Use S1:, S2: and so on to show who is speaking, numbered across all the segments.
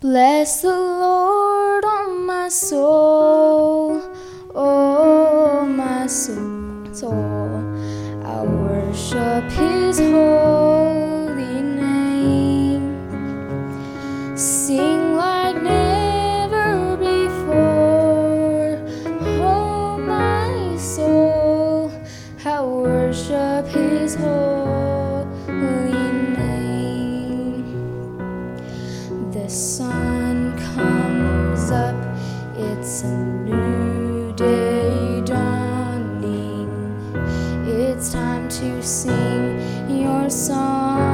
S1: Bless the Lord, oh my soul, oh my soul. I worship His holy name. Sing like never before, oh my soul. I worship His holy. your song.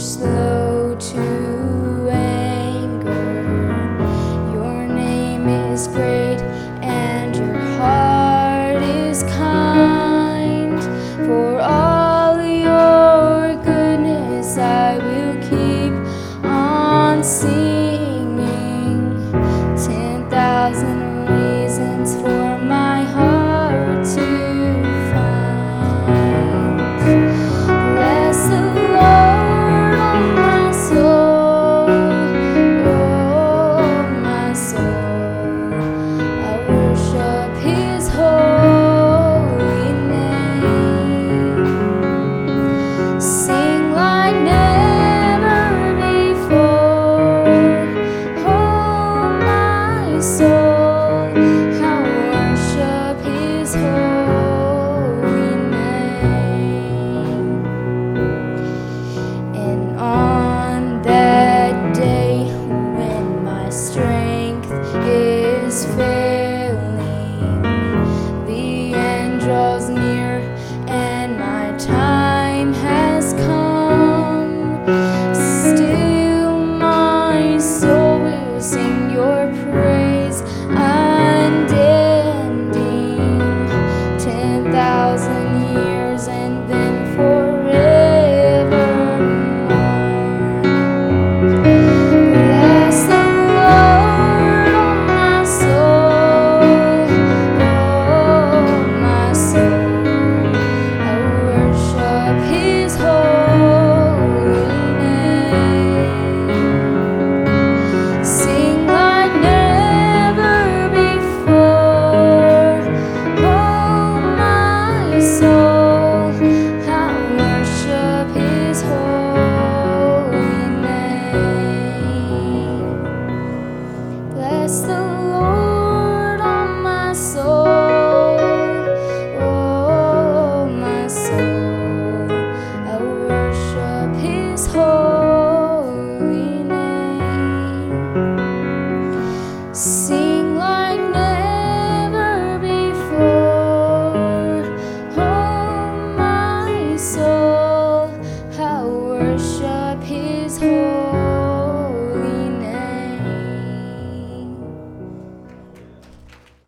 S1: slow to through.